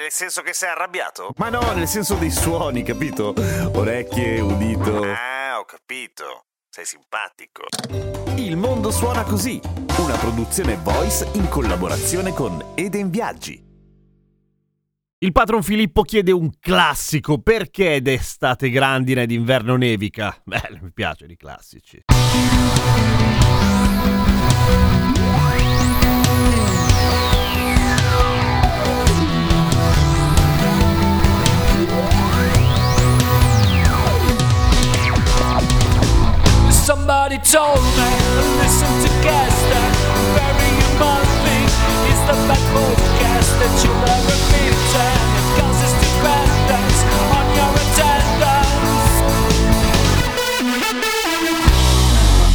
Nel senso che sei arrabbiato? Ma no, nel senso dei suoni, capito? Orecchie, udito. Ah, ho capito. Sei simpatico. Il mondo suona così, una produzione voice in collaborazione con Eden Viaggi. Il patron Filippo chiede un classico perché d'estate grandina ed inverno nevica. Beh, mi piacciono i classici. Somebody told me, listen to Gaster, very be. It's the best podcast that you'll ever meet, and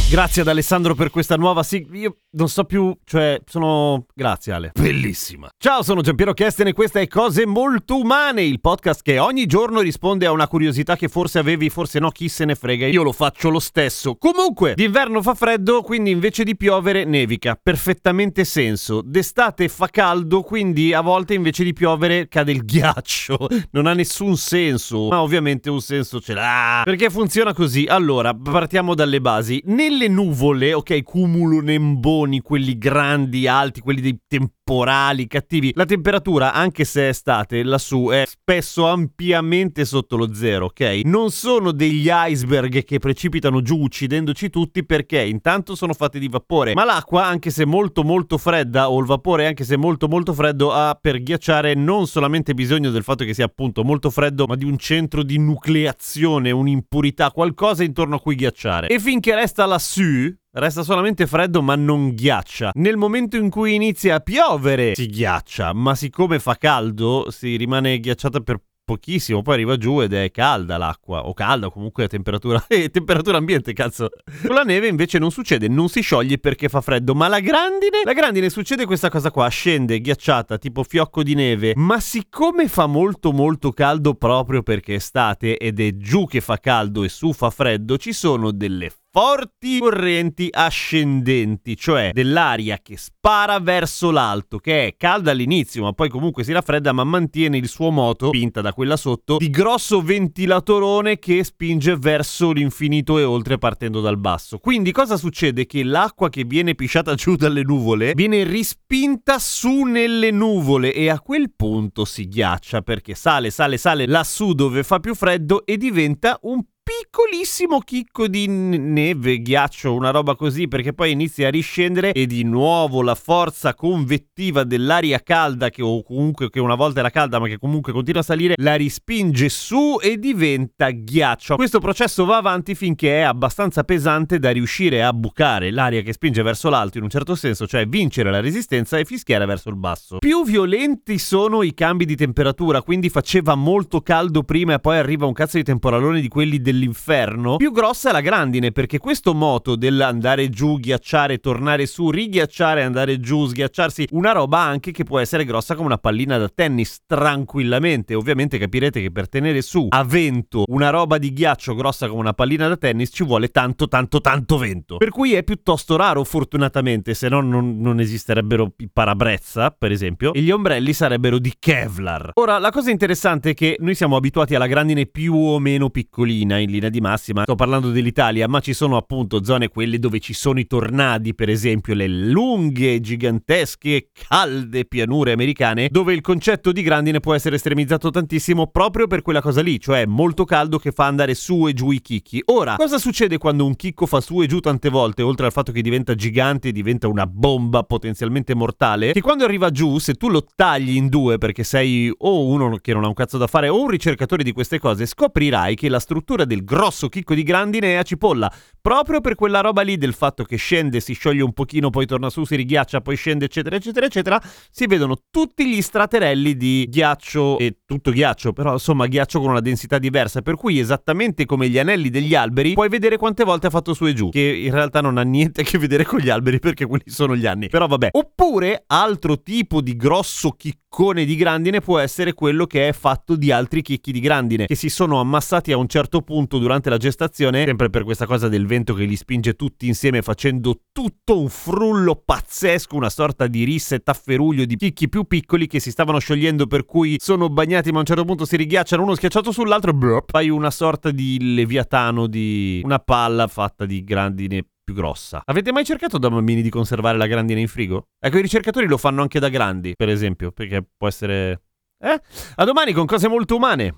Grazie ad Alessandro per questa nuova sigla. Io non so più, cioè, sono. Grazie, Ale. Bellissima. Ciao, sono Giampiero Kesten e questa è Cose Molto Umane, il podcast che ogni giorno risponde a una curiosità che forse avevi, forse no, chi se ne frega. Io lo faccio lo stesso. Comunque, d'inverno fa freddo, quindi invece di piovere nevica. Perfettamente senso. D'estate fa caldo, quindi a volte invece di piovere cade il ghiaccio. Non ha nessun senso. Ma ovviamente un senso ce l'ha. Perché funziona così. Allora, partiamo dalle basi. Nelle nuvole, ok, cumulo nemboni, quelli grandi, alti, quelli dei temporali cattivi. La temperatura, anche se è estate, lassù è spesso ampiamente sotto lo zero, ok? Non sono degli iceberg che precipitano giù uccidendoci tutti perché intanto sono fatti di vapore, ma l'acqua, anche se molto molto fredda, o il vapore, anche se molto molto freddo, ha per ghiacciare non solamente bisogno del fatto che sia appunto molto freddo, ma di un centro di nucleazione, un'impurità, qualcosa intorno a cui ghiacciare. E finché resta lassù, Resta solamente freddo ma non ghiaccia. Nel momento in cui inizia a piovere si ghiaccia, ma siccome fa caldo si rimane ghiacciata per pochissimo, poi arriva giù ed è calda l'acqua, o calda comunque a temperatura, eh, temperatura ambiente, cazzo. Con la neve invece non succede, non si scioglie perché fa freddo, ma la grandine, la grandine succede questa cosa qua, scende ghiacciata, tipo fiocco di neve, ma siccome fa molto molto caldo proprio perché è estate ed è giù che fa caldo e su fa freddo, ci sono delle forti correnti ascendenti, cioè dell'aria che spara verso l'alto, che è calda all'inizio, ma poi comunque si raffredda, ma mantiene il suo moto, spinta da quella sotto, di grosso ventilatorone che spinge verso l'infinito e oltre partendo dal basso. Quindi cosa succede? Che l'acqua che viene pisciata giù dalle nuvole viene rispinta su nelle nuvole e a quel punto si ghiaccia perché sale, sale, sale lassù dove fa più freddo e diventa un piccolissimo chicco di neve, ghiaccio, una roba così, perché poi inizia a riscendere e di nuovo la forza convettiva dell'aria calda, che o comunque che una volta era calda, ma che comunque continua a salire, la rispinge su e diventa ghiaccio. Questo processo va avanti finché è abbastanza pesante da riuscire a bucare l'aria che spinge verso l'alto in un certo senso, cioè vincere la resistenza e fischiare verso il basso. Più violenti sono i cambi di temperatura, quindi faceva molto caldo prima e poi arriva un cazzo di temporalone di quelli del dell'inferno, più grossa è la grandine, perché questo moto dell'andare giù, ghiacciare, tornare su, righiacciare, andare giù, sghiacciarsi, una roba anche che può essere grossa come una pallina da tennis, tranquillamente. Ovviamente capirete che per tenere su a vento una roba di ghiaccio grossa come una pallina da tennis ci vuole tanto, tanto, tanto vento. Per cui è piuttosto raro, fortunatamente, se no non, non esisterebbero i parabrezza, per esempio, e gli ombrelli sarebbero di Kevlar. Ora, la cosa interessante è che noi siamo abituati alla grandine più o meno piccolina in linea di massima. Sto parlando dell'Italia, ma ci sono appunto zone quelle dove ci sono i tornadi, per esempio le lunghe, gigantesche, calde pianure americane, dove il concetto di grandine può essere estremizzato tantissimo proprio per quella cosa lì, cioè molto caldo che fa andare su e giù i chicchi. Ora, cosa succede quando un chicco fa su e giù tante volte, oltre al fatto che diventa gigante e diventa una bomba potenzialmente mortale? Che quando arriva giù, se tu lo tagli in due perché sei o uno che non ha un cazzo da fare o un ricercatore di queste cose, scoprirai che la struttura del grosso chicco di grandine a cipolla, proprio per quella roba lì del fatto che scende, si scioglie un pochino, poi torna su, si righiaccia, poi scende, eccetera, eccetera, eccetera, si vedono tutti gli straterelli di ghiaccio e tutto ghiaccio, però insomma ghiaccio con una densità diversa, per cui esattamente come gli anelli degli alberi puoi vedere quante volte ha fatto su e giù, che in realtà non ha niente a che vedere con gli alberi perché quelli sono gli anni. Però vabbè. Oppure altro tipo di grosso chiccone di grandine può essere quello che è fatto di altri chicchi di grandine che si sono ammassati a un certo punto durante la gestazione, sempre per questa cosa del vento che li spinge tutti insieme facendo tutto un frullo pazzesco, una sorta di rissa e tafferuglio di chicchi più piccoli che si stavano sciogliendo per cui sono bagnati ma a un certo punto si righiacciano uno schiacciato sull'altro e fai una sorta di leviatano di una palla fatta di grandine più grossa. Avete mai cercato da bambini di conservare la grandine in frigo? Ecco, i ricercatori lo fanno anche da grandi, per esempio, perché può essere... Eh? A domani con cose molto umane.